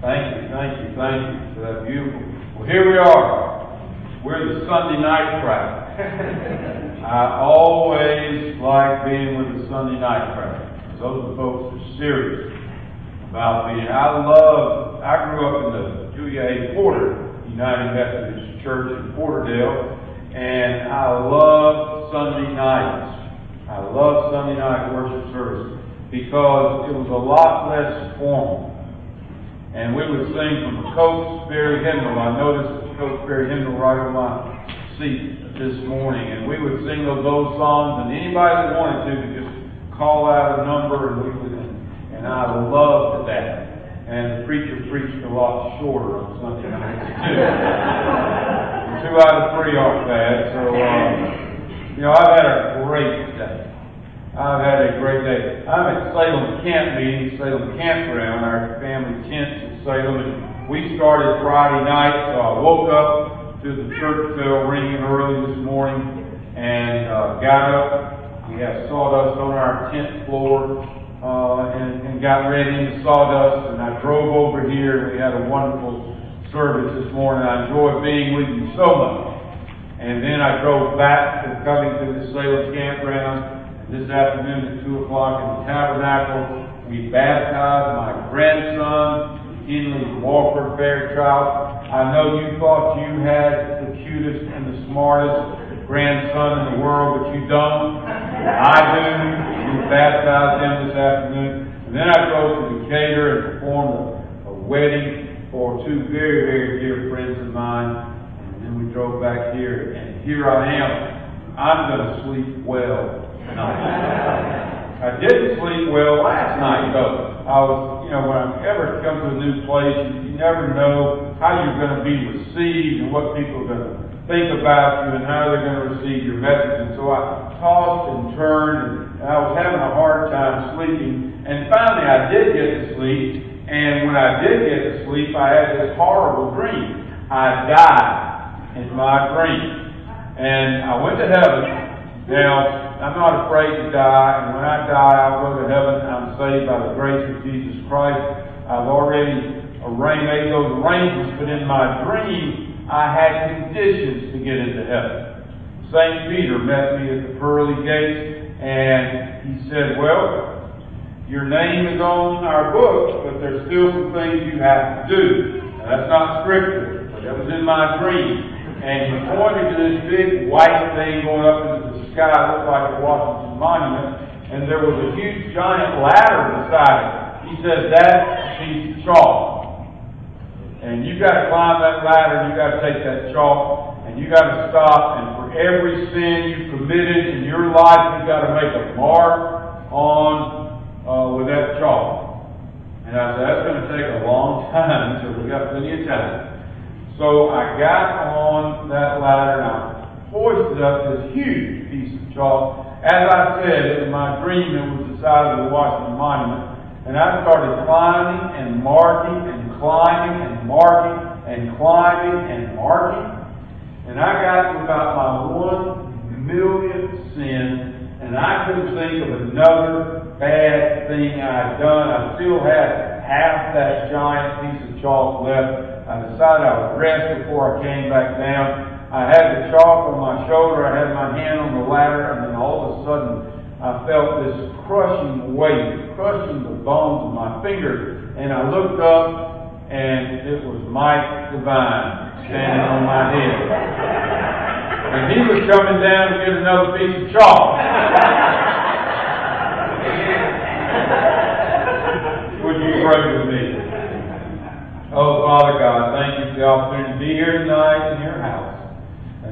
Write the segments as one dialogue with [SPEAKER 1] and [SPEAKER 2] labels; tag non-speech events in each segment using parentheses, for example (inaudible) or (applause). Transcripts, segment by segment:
[SPEAKER 1] Thank you, thank you, thank you for that beautiful. Well, here we are. We're the Sunday night crowd. (laughs) I always like being with the Sunday night crowd. Those are the folks that are serious about being. I love, I grew up in the Julia A. Porter United Methodist Church in Porterdale, and I love Sunday nights. I love Sunday night worship service because it was a lot less formal. And we would sing from the Cokesbury hymnal. I noticed the Cokesbury hymnal right on my seat this morning. And we would sing those old songs, and anybody that wanted to could just call out a number, and we would. And I loved that. And the preacher preached a lot shorter on Sunday nights too. (laughs) Two out of three aren't bad. So, uh, you know, I've had a great day. I've had a great day. I'm at Salem Camp Meeting, Salem Campground, our family tent at Salem, and we started Friday night, so I woke up to the church bell ringing early this morning and uh, got up. We have sawdust on our tent floor uh, and, and got ready in the sawdust, and I drove over here. We had a wonderful service this morning. I enjoyed being with you so much. And then I drove back to Covington to the Salem Campground this afternoon at 2 o'clock in the tabernacle. We baptized my grandson, Henley Walker Fairchild. I know you thought you had the cutest and the smartest grandson in the world, but you don't. I do. We baptized him this afternoon. And then I drove to Decatur and performed a, a wedding for two very, very dear friends of mine. And then we drove back here, and here I am. I'm going to sleep well. I didn't sleep well last night, though. I was, you know, when I ever come to a new place, you, never know how you're going to be received and what people are going to think about you and how they're going to receive your message. And so I tossed and turned, and, and I was having a hard time sleeping. And finally, I did get to sleep. And when I did get to sleep, I had this horrible dream. I died in my dream. And I went to heaven. Now, I'm not afraid to die, and when I die, I'll go to heaven. I'm saved by the grace of Jesus Christ. I've already arranged, made those arrangements, but in my dream, I had conditions to get into heaven. St. Peter met me at the pearly gates, and he said, Well, your name is on our books, but there's still some things you have to do. Now, that's not scripture, but that was in my dream. And he pointed to this big white thing going up the sky, looked like the Washington Monument, and there was a huge giant ladder beside it. He said, that's of chalk. And you got to climb that ladder, you got to take that chalk, and you got to stop, and for every sin you committed in your life, you got to make a mark on uh, with that chalk. And I said, that's going to take a long (laughs) time, so we got plenty of time. So I got on that ladder and I hoisted up this huge piece of chalk. As I said, in my dream, it was the size of the Washington Monument. And I started climbing and marking and climbing and marking and climbing and marking. And I got to about my one millionth sin, and I couldn't think of another bad thing I'd done. I still had half that giant piece of chalk left. I decided I would rest before I came back down. I had the chalk on my shoulder, I had my hand on the ladder, and then all of a sudden I felt this crushing weight, crushing the bones of my fingers. And I looked up, and it was Mike Devine standing on my head. And he was coming down to get another piece of chalk. Would you pray with me? Oh, Father God, thank you for the opportunity to be here tonight in your house.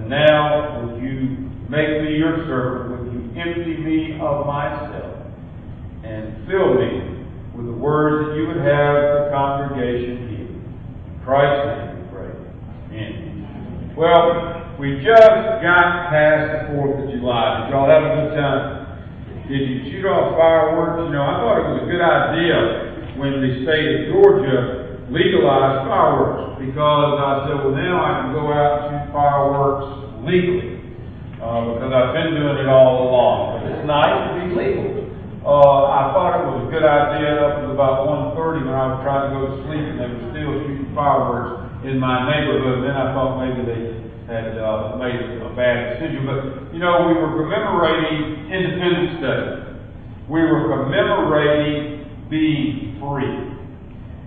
[SPEAKER 1] Now, would you make me your servant? Would you empty me of myself and fill me with the words that you would have the congregation hear? In Christ's name we pray. Amen. Well, we just got past the 4th of July. Did y'all have a good time? Did you shoot off fireworks? You know, I thought it was a good idea when the state of Georgia legalize fireworks because I said, well, now I can go out and shoot fireworks legally uh, because I've been doing it all along. But it's nice to be legal. Uh, I thought it was a good idea up to about 1.30 when I was trying to go to sleep and they were still shooting fireworks in my neighborhood. Then I thought maybe they had uh, made a bad decision. But, you know, we were commemorating Independence Day. We were commemorating being free.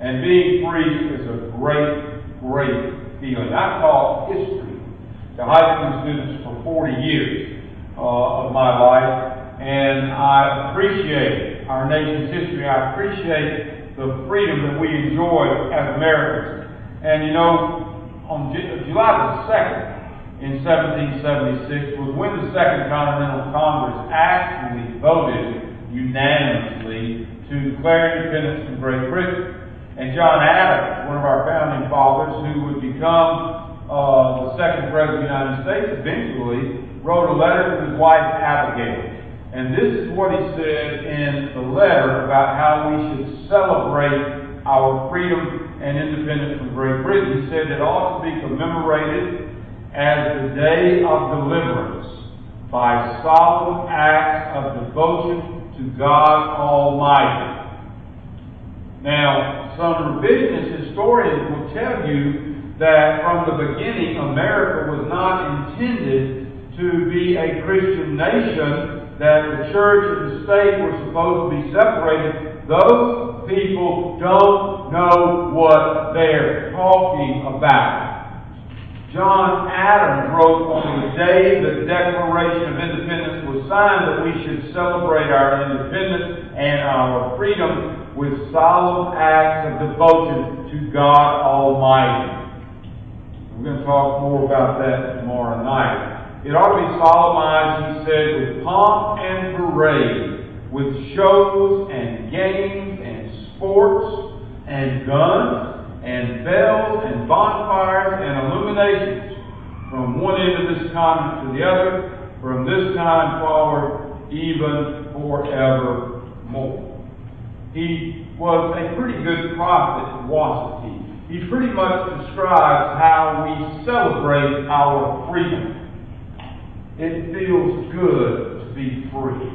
[SPEAKER 1] And being free is a great, great feeling. I taught history to high school students for 40 years uh, of my life. And I appreciate our nation's history. I appreciate the freedom that we enjoy as Americans. And you know, on July the 2nd in 1776 was when the Second Continental Congress actually voted unanimously to declare independence from Great Britain. And John Adams, one of our founding fathers, who would become uh, the second president of the United States eventually, wrote a letter to his wife Abigail and this is what he said in the letter about how we should celebrate our freedom and independence from Great Britain. He said it ought to be commemorated as the day of deliverance by solemn acts of devotion to God Almighty. Now, some revisionist historians will tell you that from the beginning, America was not intended to be a Christian nation that the church and the state were supposed to be separated, those people don't know what they're talking about. John Adams wrote on the day the Declaration of Independence was signed that we should celebrate our independence and our freedom with solemn acts of devotion to God Almighty. We're going to talk more about that tomorrow night. It ought to be solemnized, he said, with pomp and parade, with shows and games and sports and guns and bells and bonfires and illuminations from one end of this continent to the other, from this time forward, even forevermore. He was a pretty good prophet, wasn't he? He pretty much describes how we celebrate our freedom. It feels good to be free.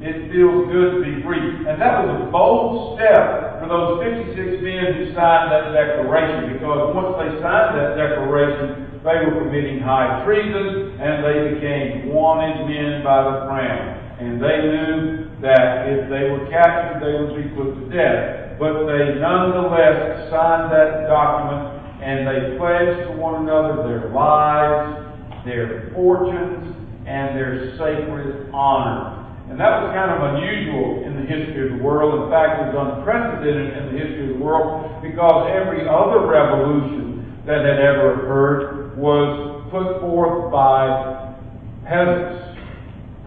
[SPEAKER 1] It feels good to be free. And that was a bold step for those 56 men who signed that declaration because once they signed that declaration, they were committing high treason and they became wanted men by the crown. And they knew that if they were captured, they would be put to death. But they nonetheless signed that document and they pledged to one another their lives their fortunes, and their sacred honor. And that was kind of unusual in the history of the world. In fact, it was unprecedented in the history of the world because every other revolution that had ever occurred was put forth by peasants,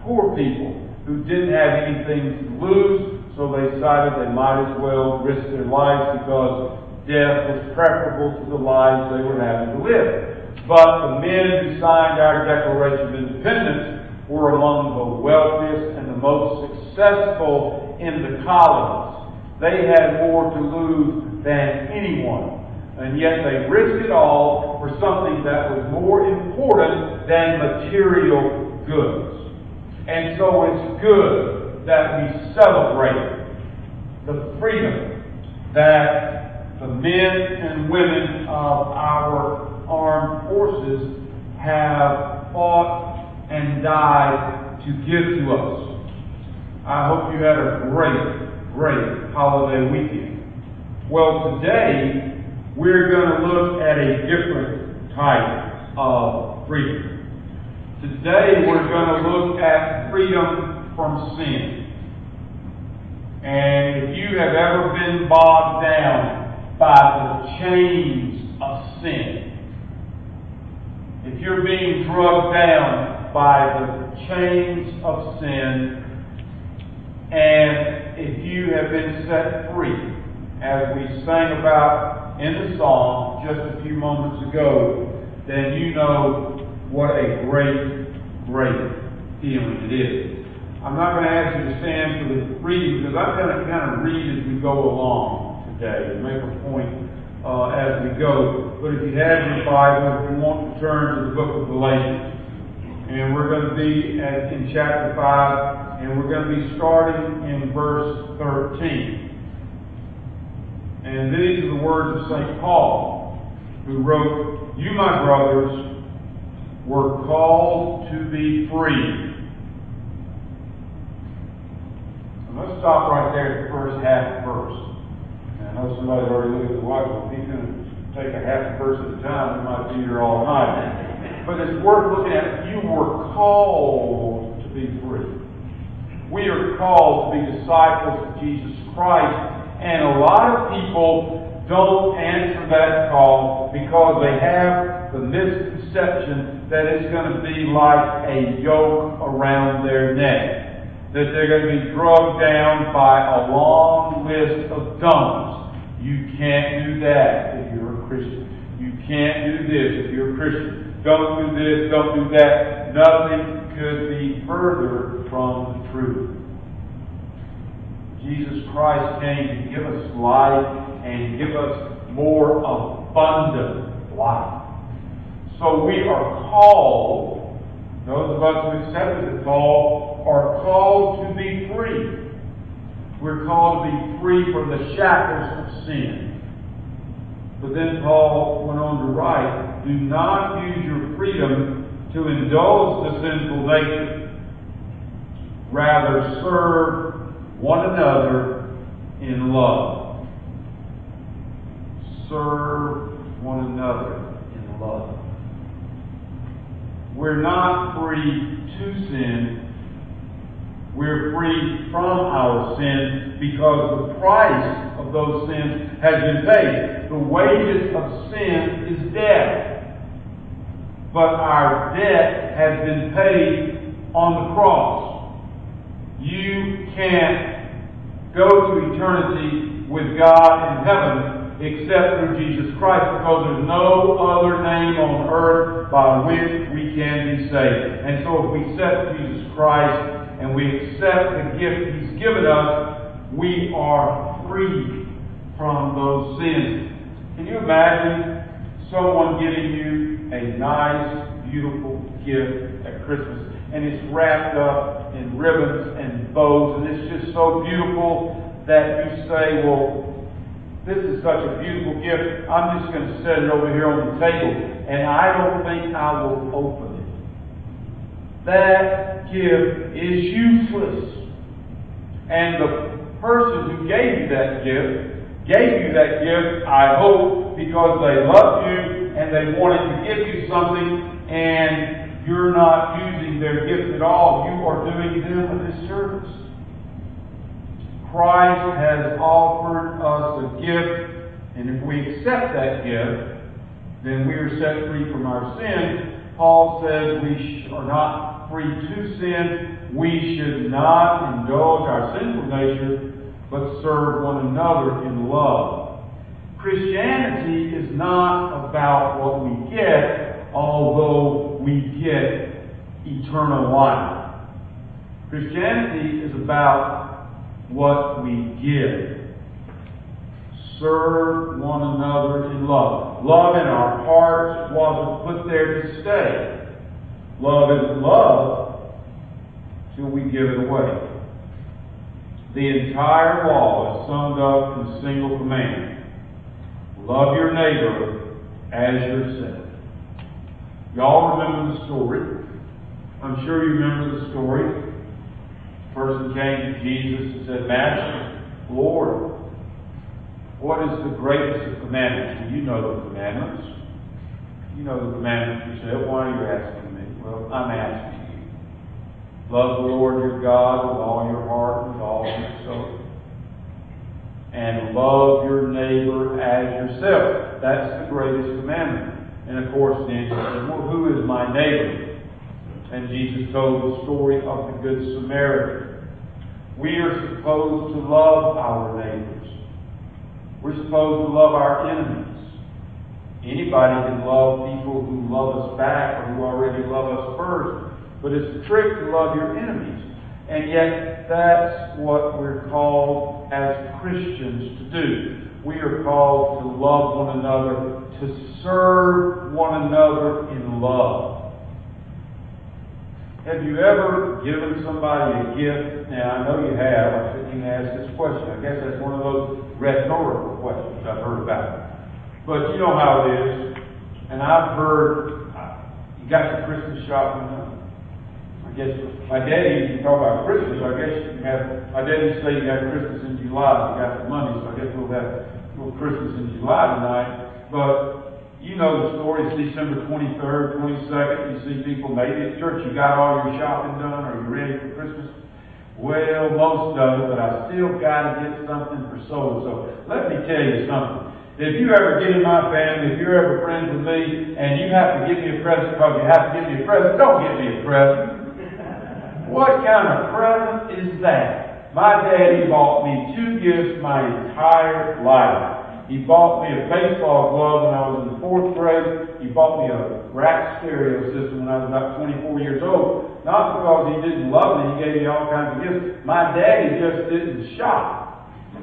[SPEAKER 1] poor people who didn't have anything to lose, so they decided they might as well risk their lives because death was preferable to the lives they were having to live. But the men who signed our Declaration of Independence were among the wealthiest and the most successful in the colonies. They had more to lose than anyone. And yet they risked it all for something that was more important than material goods. And so it's good that we celebrate the freedom that the men and women of our armed forces have fought and died to give to us. I hope you had a great, great holiday weekend. Well, today we're going to look at a different type of freedom. Today we're going to look at freedom from sin. And if you have ever been bogged down by the chains of sin, if you're being drugged down by the chains of sin, and if you have been set free, as we sang about in the song just a few moments ago, then you know what a great, great feeling it is. I'm not going to ask you to stand for the reading because I'm going to kind of read as we go along today and make a point uh, as we go. But if you have your Bible, if you want to turn to the book of Galatians, And we're going to be at, in chapter 5, and we're going to be starting in verse 13. And these are the words of St. Paul, who wrote, You, my brothers, were called to be free. And let's stop right there at the first half verse. I know somebody's already looked at the watch, if he's going to take a half verse at a time, we might be here all night. But it's worth looking at. You were called to be free. We are called to be disciples of Jesus Christ and a lot of people don't answer that call because they have the misconception that it's going to be like a yoke around their neck. That they're going to be drugged down by a long list of don'ts. You can't do that if you're a Christian. You can't do this if you're a Christian. Don't do this, don't do that. Nothing could be further from the truth. Jesus Christ came to give us life and give us more abundant life. So we are called, those of us who accepted the call, are called to be free. We're called to be free from the shackles of sin. But then Paul went on to write, do not use your freedom to indulge the sinful nature. Rather serve one another in love. Serve one another in love. We're not free to sin. We're free from our sins because the price of those sins has been paid. The wages of sin is death. But our debt has been paid on the cross. You can't go to eternity with God in heaven except through Jesus Christ because there's no other name on earth by which can be saved. And so if we accept Jesus Christ and we accept the gift He's given us, we are free from those sins. Can you imagine someone giving you a nice, beautiful gift at Christmas and it's wrapped up in ribbons and bows, and it's just so beautiful that you say, well, this is such a beautiful gift, I'm just going to set it over here on the table, and I don't think I will open it. That gift is useless. And the person who gave you that gift gave you that gift, I hope, because they love you and they wanted to give you something, and you're not using their gift at all. You are doing them a disservice. Christ has offered us a gift, and if we accept that gift, then we are set free from our sin. Paul says we are not free to sin. We should not indulge our sinful nature, but serve one another in love. Christianity is not about what we get, although we get eternal life. Christianity is about what we give. Serve one another in love. Love in our hearts wasn't put there to stay. Love is love till we give it away. The entire law is summed up in a single command. Love your neighbor as yourself. Y'all remember the story. I'm sure you remember the story. A person came to Jesus and said, Master, Lord, what is the greatest of commandments? Well, you know the commandments. You know the commandments yourself. Why are you asking I'm asking you. Love the Lord your God with all your heart, with all your soul. And love your neighbor as yourself. That's the greatest commandment. And of course, then said, Well, who is my neighbor? And Jesus told the story of the Good Samaritan. We are supposed to love our neighbors. We're supposed to love our enemies. Anybody can love people who love us back or who already love us first, but it's a trick to love your enemies. And yet, that's what we're called as Christians to do. We are called to love one another to serve one another in love. Have you ever given somebody a gift? Now, I know you have. I shouldn't even ask this question. I guess that's one of those rhetorical questions I've heard about. But you know how it is. And I've heard, uh, you got your Christmas shopping done. I guess my daddy to talk about Christmas. I guess you have, my daddy say you got Christmas in July. You got the money, so I guess we'll have a little Christmas in July tonight. But you know the story. It's December 23rd, 22nd. You see people maybe at church. You got all your shopping done. Are you ready for Christmas? Well, most of it, but I still got to get something for so and so. Let me tell you something. If you ever get in my family, if you're ever friends with me, and you have to give me a present because you have to give me a present, don't give me a present. what kind of present is that? My daddy bought me two gifts my entire life. He bought me a baseball glove when I was in the fourth grade. He bought me a rack stereo system when I was about 24 years old. Not because he didn't love me, he gave me all kinds of gifts. My daddy just didn't shop.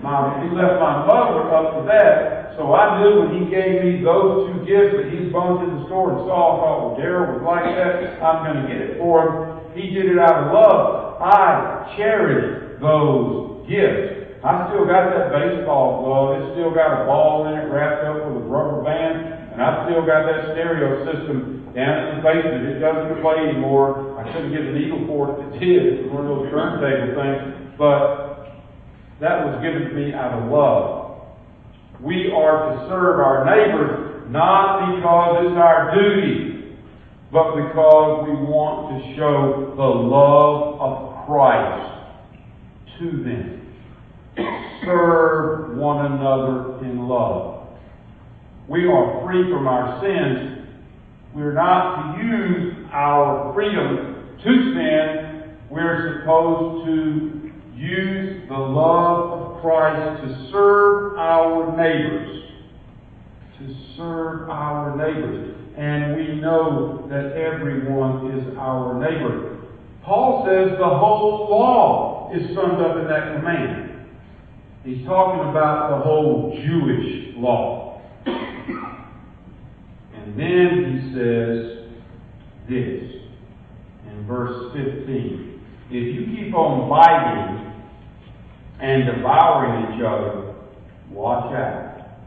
[SPEAKER 1] My, he left my mother up to that. So I knew when he gave me those two gifts that he bumped in the store and saw, thought, well, Daryl was like that, I'm going to get it for him. He did it out of love. I cherish those gifts. I still got that baseball glove. It's still got a ball in it wrapped up with a rubber band. And I still got that stereo system down in the basement. It doesn't play anymore. I couldn't get a needle for it if it did. It was one of those turntable things. But that was given to me out of love. We are to serve our neighbors not because it's our duty, but because we want to show the love of Christ to them serve one another in love. We are free from our sins. We're not to use our freedom to sin. We're supposed to use the love of Christ to serve our neighbors. To serve our neighbors. And we know that everyone is our neighbor. Paul says the whole law is summed up in that command. He's talking about the whole Jewish law. And then he says this in verse 15. If you keep on biting and devouring each other, watch out,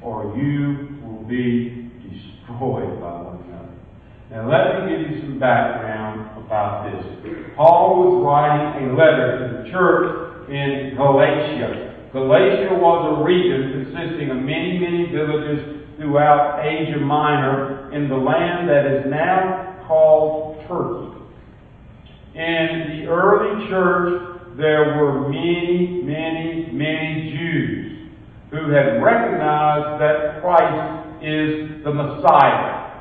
[SPEAKER 1] or you will be destroyed by one another. Now let me give you some background about this. Paul was writing a letter to the church in Galatia. Galatia was a region consisting of many, many villages throughout Asia Minor in the land that is now called Turkey. In the early church, there were many, many, many Jews who had recognized that Christ is the Messiah.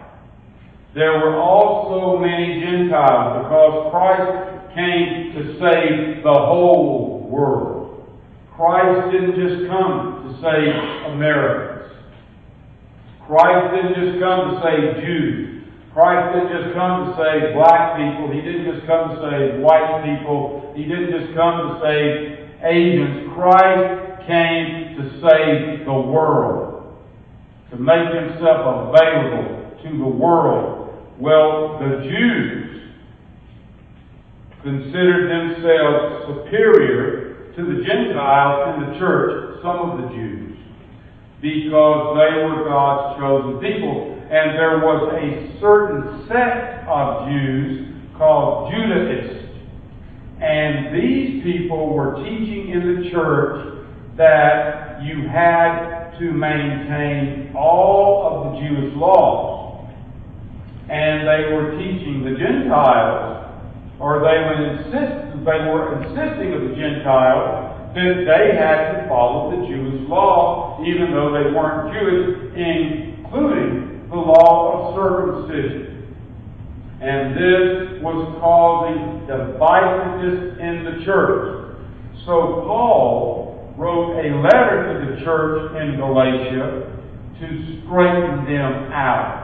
[SPEAKER 1] There were also many Gentiles because Christ came to save the whole world. Christ didn't just come to save Americans. Christ didn't just come to save Jews. Christ didn't just come to save black people. He didn't just come to save white people. He didn't just come to save Asians. Christ came to save the world, to make himself available to the world. Well, the Jews considered themselves superior to the Gentiles in the church, some of the Jews, because they were God's chosen people. And there was a certain sect of Jews called Judaizers. And these people were teaching in the church that you had to maintain all of the Jewish laws. And they were teaching the Gentiles or they would insist, they were insisting of the Gentiles that they had to follow the Jewish law, even though they weren't Jewish, including the law of circumcision. And this was causing divisiveness in the church. So Paul wrote a letter to the church in Galatia to straighten them out.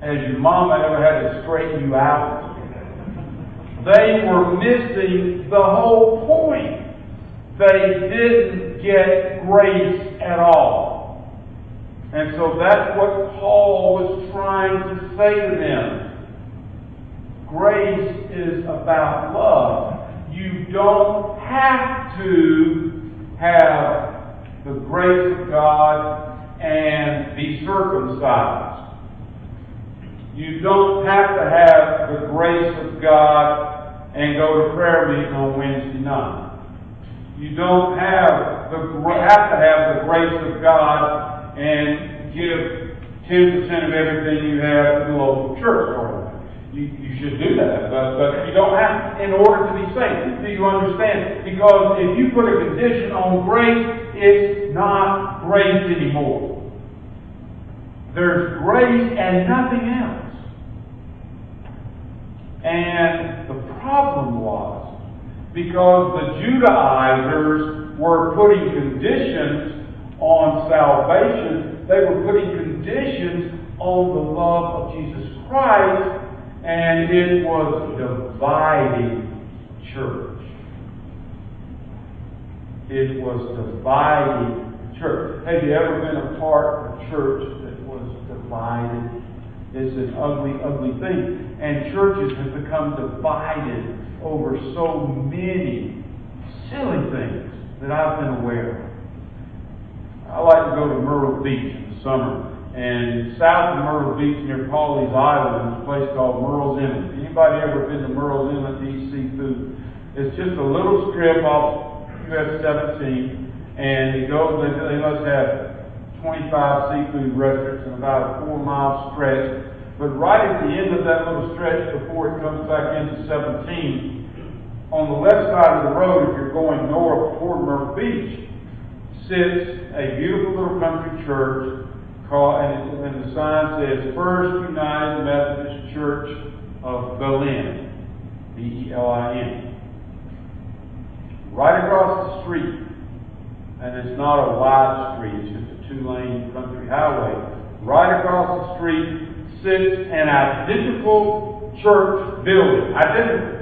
[SPEAKER 1] Has your mama ever had to straighten you out? they were missing the whole point. They didn't get grace at all. And so that's what Paul was trying to say to them. grace is about love. You don't have to have the grace of God and be circumcised. You don't have to have the grace of God and go to prayer meeting on Wednesday night. You don't have the have to have the grace of God and give ten percent of everything you have to the local church. Or you, you should do that, but, but you don't have in order to be saved. Do you understand? Because if you put a condition on grace, it's not grace anymore. There's grace and nothing else. And the problem was because the Judaizers were putting conditions on salvation. They were putting conditions on the love of Jesus Christ, and it was dividing church. It was dividing church. Have you ever been a part of a church that was divided? It's an ugly, ugly thing. And churches have become divided over so many silly things that I've been aware of. Go to Myrtle Beach in the summer. And south of Myrtle Beach near Pawleys Island is a place called Murrells Inlet. Anybody ever been to Murrells Inlet to eat seafood? It's just a little strip off US 17 and it goes, they must have 25 seafood restaurants in about a four mile stretch but right at the end of that little stretch before it comes back into 17, on the left side of the road, if you're going north toward Myrtle Beach, sits a beautiful little country church called, and, and the sign says First United Methodist Church of Belin, B-E-L-I-N. Right across the street, and it's not a wide street, it's just a two-lane country highway. Right across the street sits an identical church building, identical.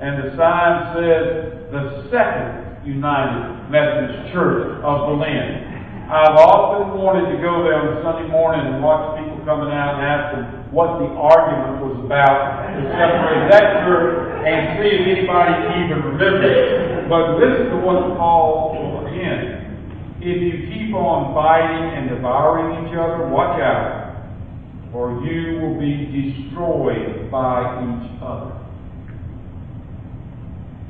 [SPEAKER 1] And the sign says the Second United Methodist Church of Belin. I've often wanted to go there on Sunday morning and watch people coming out and ask them what the argument was about to separate that church and see if anybody even remembers. But listen to what Paul again. If you keep on fighting and devouring each other, watch out or you will be destroyed by each other.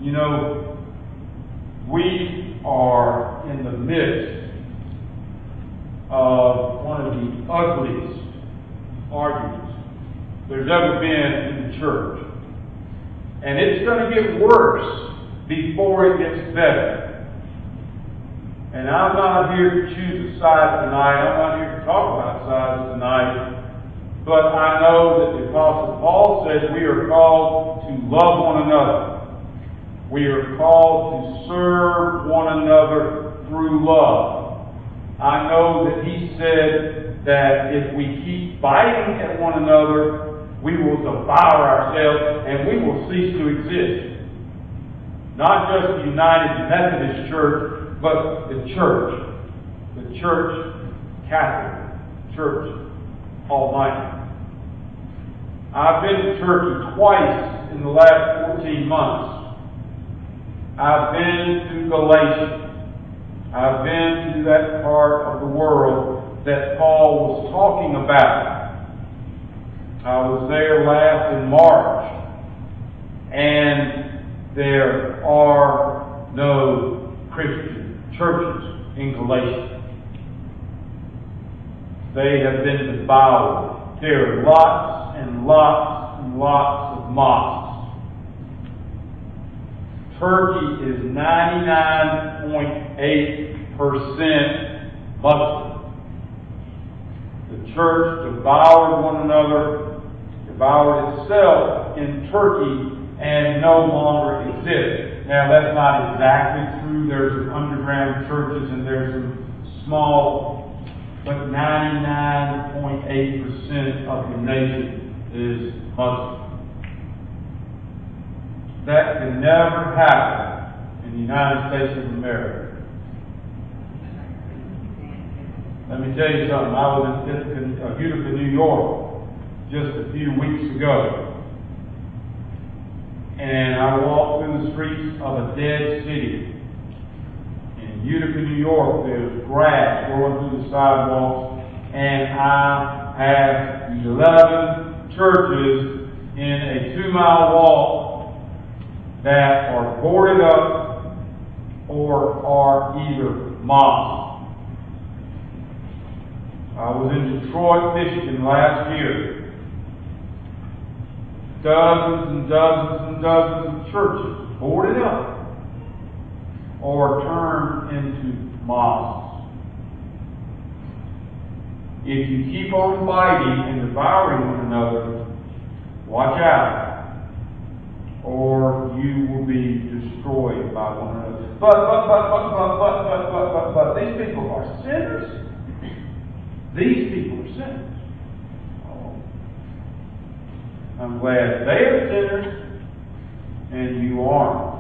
[SPEAKER 1] You know, we are in the midst of one of the ugliest arguments there's ever been in the church. And it's going to get worse before it gets better. And I'm not here to choose a side tonight. I'm not here to talk about sides tonight. But I know that the Apostle Paul said we are called to love one another. We are called to serve one another through love. I know that he said that if we keep fighting at one another, we will devour ourselves and we will cease to exist. Not just the United Methodist Church, but the church. The church Catholic Church Almighty. I've been to Turkey twice in the last 14 months. I've been to Galatia. I've been to that part of the world that Paul was talking about. I was there last in March, and there are no Christian churches in Galatia. They have been devoured. There are lots and lots and lots of mosques. Turkey is 99.8% Muslim. The church devoured one another, devoured itself in Turkey, and no longer exists. Now, that's not exactly true. There's some underground churches and there's some small, but 99.8% of the nation is Muslim. That can never happen in the United States of America. Let me tell you something. I was in uh, Utica, New York, just a few weeks ago. and I walked through the streets of a dead city. In Utica, New York, there's grass growing through the sidewalks, and I have 11 churches in a two mile walk that are boarded up or are either mosques. I was in Detroit, Michigan last year dozens and dozens and dozens of churches boarded up or turned into mosques. If you keep on fighting and devouring one another, watch out, or you will be destroyed by one another. But, but, but, but, but, but, but, but, but, but, these people are sinners. These people are sinners. Oh. I'm glad they are sinners and you aren't.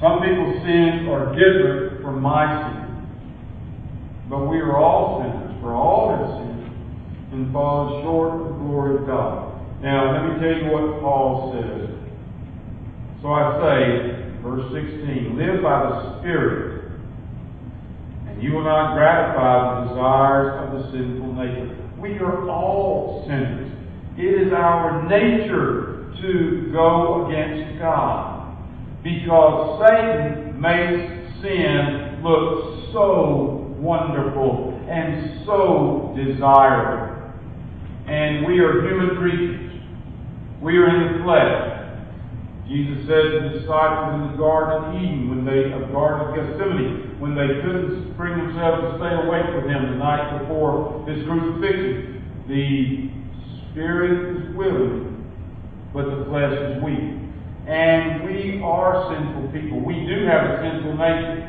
[SPEAKER 1] Some people's sins are different from my sins. But we are all sinners, for all have sinned and fallen short of the glory of God. Now, let me tell you what Paul says. So I say, verse 16, live by the Spirit and you will not gratify the desires of the sinful nature. We are all sinners. It is our nature to go against God. Because Satan makes sin look so wonderful and so desirable. And we are human creatures. We are in the flesh. Jesus said to the disciples in the Garden of Eden, when they, of Garden of Gethsemane, when they couldn't bring themselves to stay awake with him the night before his crucifixion, the spirit is willing, but the flesh is weak. And we are sinful people. We do have a sinful nature.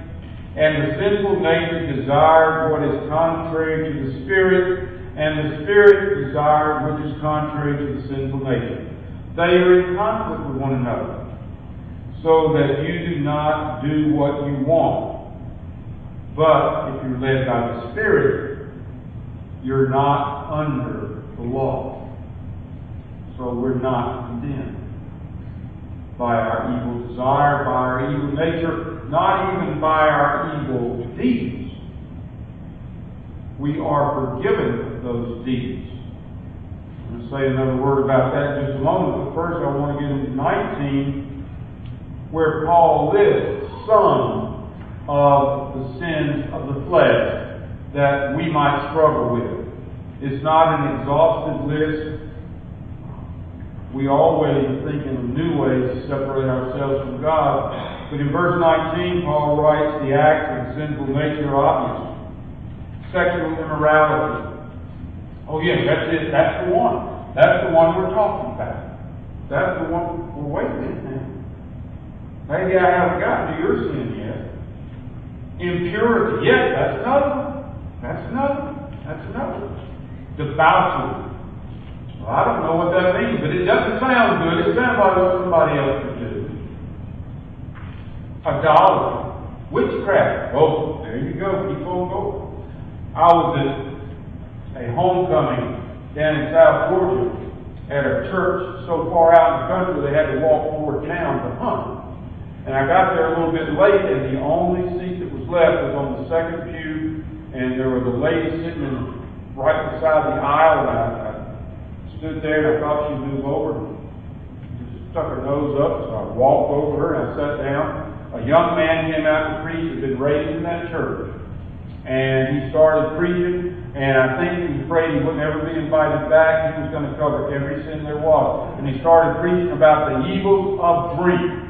[SPEAKER 1] And the sinful nature desires what is contrary to the spirit, and the spirit desire which is contrary to the sinful nature. They are in conflict with one another, so that you do not do what you want. But if you're led by the Spirit, you're not under the law. So we're not condemned by our evil desire, by our evil nature, not even by our evil deeds. We are forgiven those deeds I'm going to say another word about that in just a moment, but first I want to get into 19, where Paul lists some of the sins of the flesh that we might struggle with. It's not an exhaustive list. We always think in new ways to separate ourselves from God. But in verse 19, Paul writes the acts of sinful nature are obvious. Sexual immorality, Oh, yes, that's it. That's the one. That's the one we're talking about. That's the one. Well, wait a minute now. Maybe I haven't gotten to your sin yet. Impurity. Yes, that's another. That's another. That's another. Debauchery. Well, I don't know what that means, but it doesn't sound good. It sounds like what somebody else would do. Idolatry. Witchcraft. Oh, there you go. Keep on going. I was at a homecoming down in South Georgia at a church so far out in the country they had to walk toward town to hunt. And I got there a little bit late, and the only seat that was left was on the second pew, and there was a lady sitting right beside the aisle, and I, I stood there and I thought she'd move over. Just stuck her nose up, so I walked over her and I sat down. A young man came out to preach, had been raised in that church, and he started preaching. And I think he afraid he would never be invited back. He was going to cover every sin there was. And he started preaching about the evils of drink.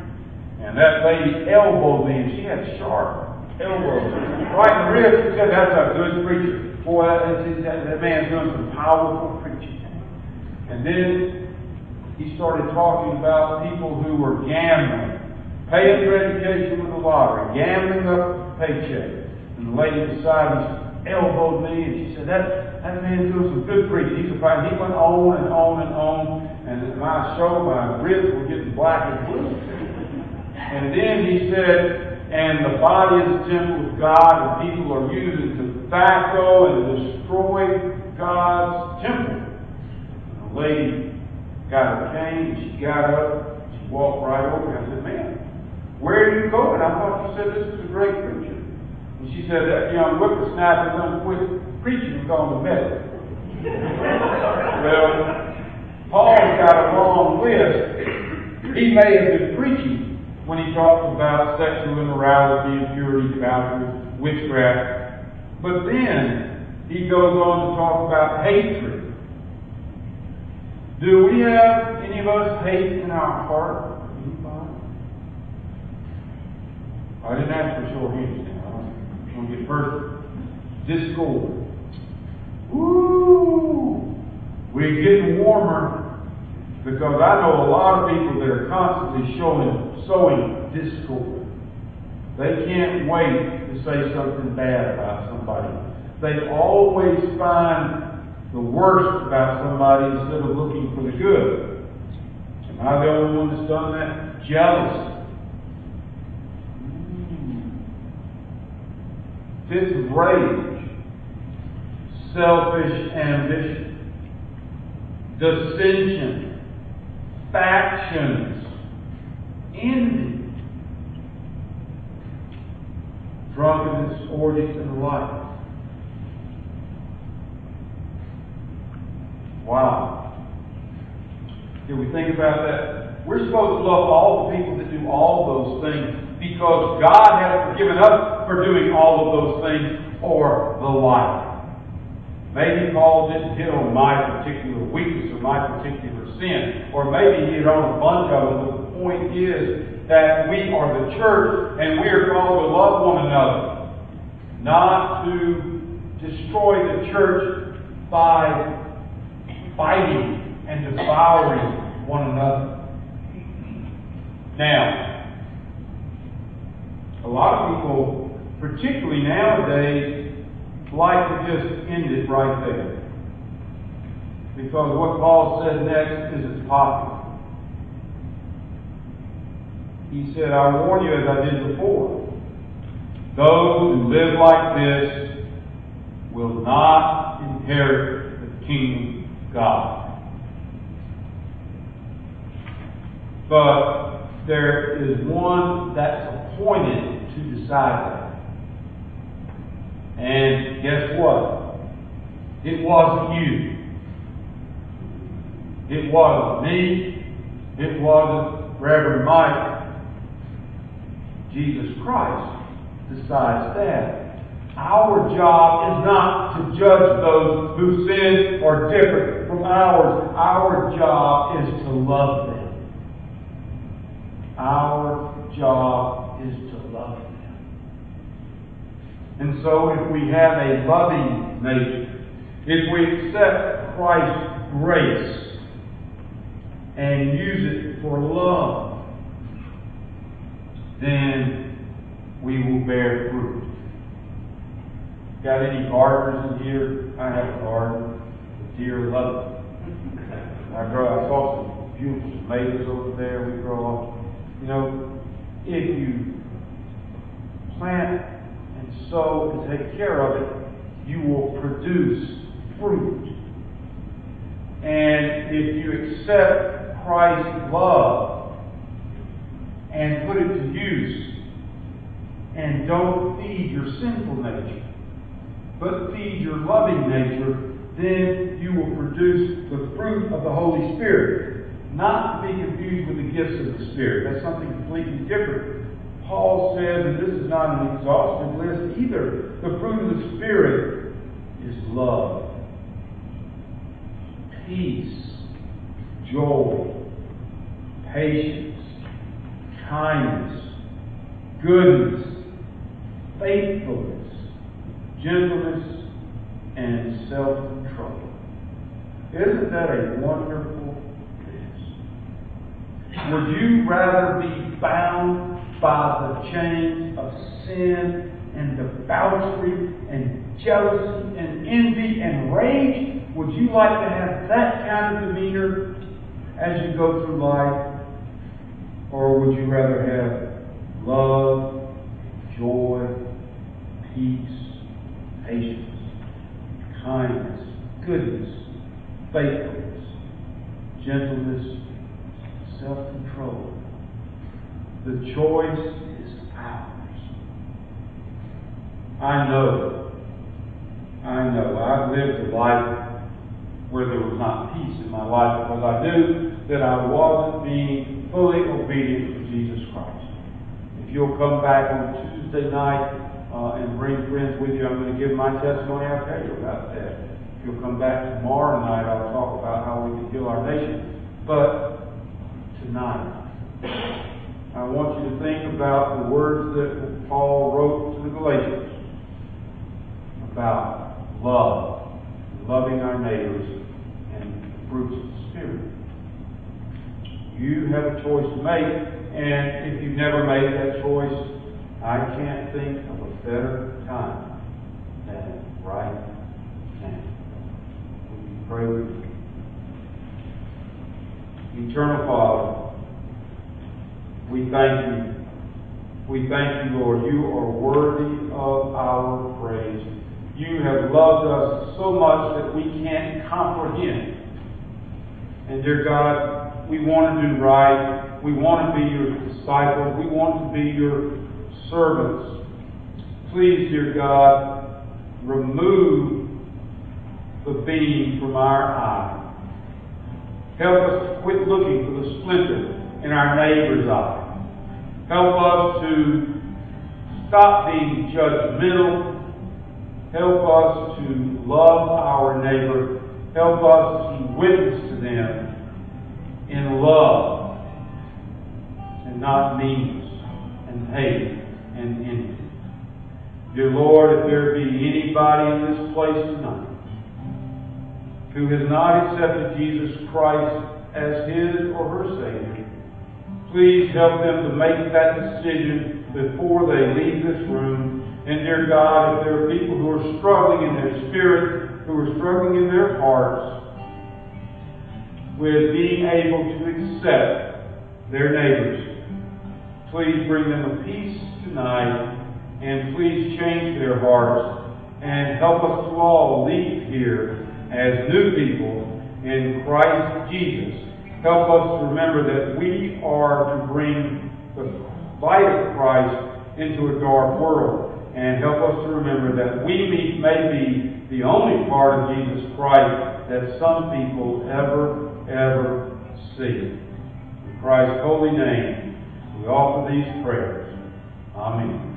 [SPEAKER 1] And that lady elbowed me, and she had sharp elbows right in the ribs. She said, That's a good preacher. Boy, that, that, that man's doing some powerful preaching. And then he started talking about people who were gambling, paying for education with the lottery, gambling up paycheck. And the lady beside me elbowed me, and she said, that, that man's doing some good preaching. He's a He went on and on and on, and my show, my ribs were getting black and blue. And then he said, and the body is the temple of God, and people are using tobacco and destroy God's temple. the lady got her cane, she got up, she walked right over. I said, ma'am, where are you going? I thought you said this was a great preacher. And she said, that young whippersnapper done quit preaching and gone to medicine. well, Paul's got a long list. He may have been preaching when he talks about sexual immorality, impurity, debauchery, witchcraft. But then he goes on to talk about hatred. Do we have any of us hate in our heart? Anybody? I didn't ask for short hands to get personal. Discord. Woo! We're getting warmer because I know a lot of people that are constantly showing, sowing discord. They can't wait to say something bad about somebody. They always find the worst about somebody instead of looking for the good. Am I the only one that's done that? Jealousy. Of rage. Selfish ambition. Dissension factions, envy, drunkenness, orgies, and like. Wow. Did we think about that? We're supposed to love all the people that do all those things because God has forgiven us for doing all of those things for the life. Maybe Paul didn't hit on my particular weakness or my particular sin, or maybe he hit on a bunch of them, the point is that we are the church and we are called to love one another, not to destroy the church by fighting and devouring one another. Now, a lot of people, particularly nowadays, like to just end it right there. Because what Paul said next is it's popular. He said, I warn you as I did before. Those who live like this will not inherit the kingdom of God. But there is one that's appointed to decide that. And guess what? It wasn't you. It wasn't me. It wasn't Reverend Mike. Jesus Christ decides that. Our job is not to judge those who sin are different from ours. Our job is to love them. Our job is to love them. And so if we have a loving nature, if we accept Christ's grace and use it for love, then we will bear fruit. Got any gardeners in here? I have a garden. Deer love. I grow. I saw some beautiful tomatoes over there. We grow off. You know, if you plant sow and take care of it, you will produce fruit. And if you accept Christ's love and put it to use, and don't feed your sinful nature, but feed your loving nature, then you will produce the fruit of the Holy Spirit. Not to be confused with the gifts of the Spirit. That's something completely different. Paul says, this is not an exhaustive list either, the fruit of the Spirit is love, peace, joy, patience, kindness, goodness, faithfulness, gentleness, and self control. Isn't that a wonderful list? Would you rather be bound by the chains of sin and debauchery and jealousy and envy and rage? Would you like to have that kind of demeanor as you go through life? Or would you rather have love, joy, peace, patience, kindness, goodness, faithfulness, gentleness, self control? The choice is ours. I know, I know, I've lived a life where there was not peace in my life because I knew that I wasn't being fully obedient to Jesus Christ. If you'll come back on Tuesday night uh, and bring friends with you, I'm going to give my testimony. I'll tell you about that. If you'll come back tomorrow night, I'll talk about how we can heal our nation. But tonight, I want you to think about the words that Paul wrote to the Galatians about love, loving our neighbors, and the fruits of the Spirit. You have a choice to make, and if you've never made that choice, I can't think of a better time than right now. Would you pray with me? Eternal Father, we thank you. We thank you, Lord. You are worthy of our praise. You have loved us so much that we can't comprehend. And dear God, we want to do right. We want to be your disciples. We want to be your servants. Please, dear God, remove the beam from our eye. Help us to quit looking for the splinter in our neighbor's eye. Help us to stop being judgmental. Help us to love our neighbor. Help us to witness to them in love and not meanness and hate and envy. Dear Lord, if there be anybody in this place tonight who has not accepted Jesus Christ as his or her Savior, please help them to make that decision before they leave this room. And dear God, if there are people who are struggling in their spirit, who are struggling in their hearts with being able to accept their neighbors, please bring them a peace tonight and please change their hearts and help us to all leave here as new people in Christ Jesus. Help us to remember that we are to bring the light of Christ into a dark world. And help us to remember that we may be the only part of Jesus Christ that some people ever, ever see. In Christ's holy name, we offer these prayers. Amen.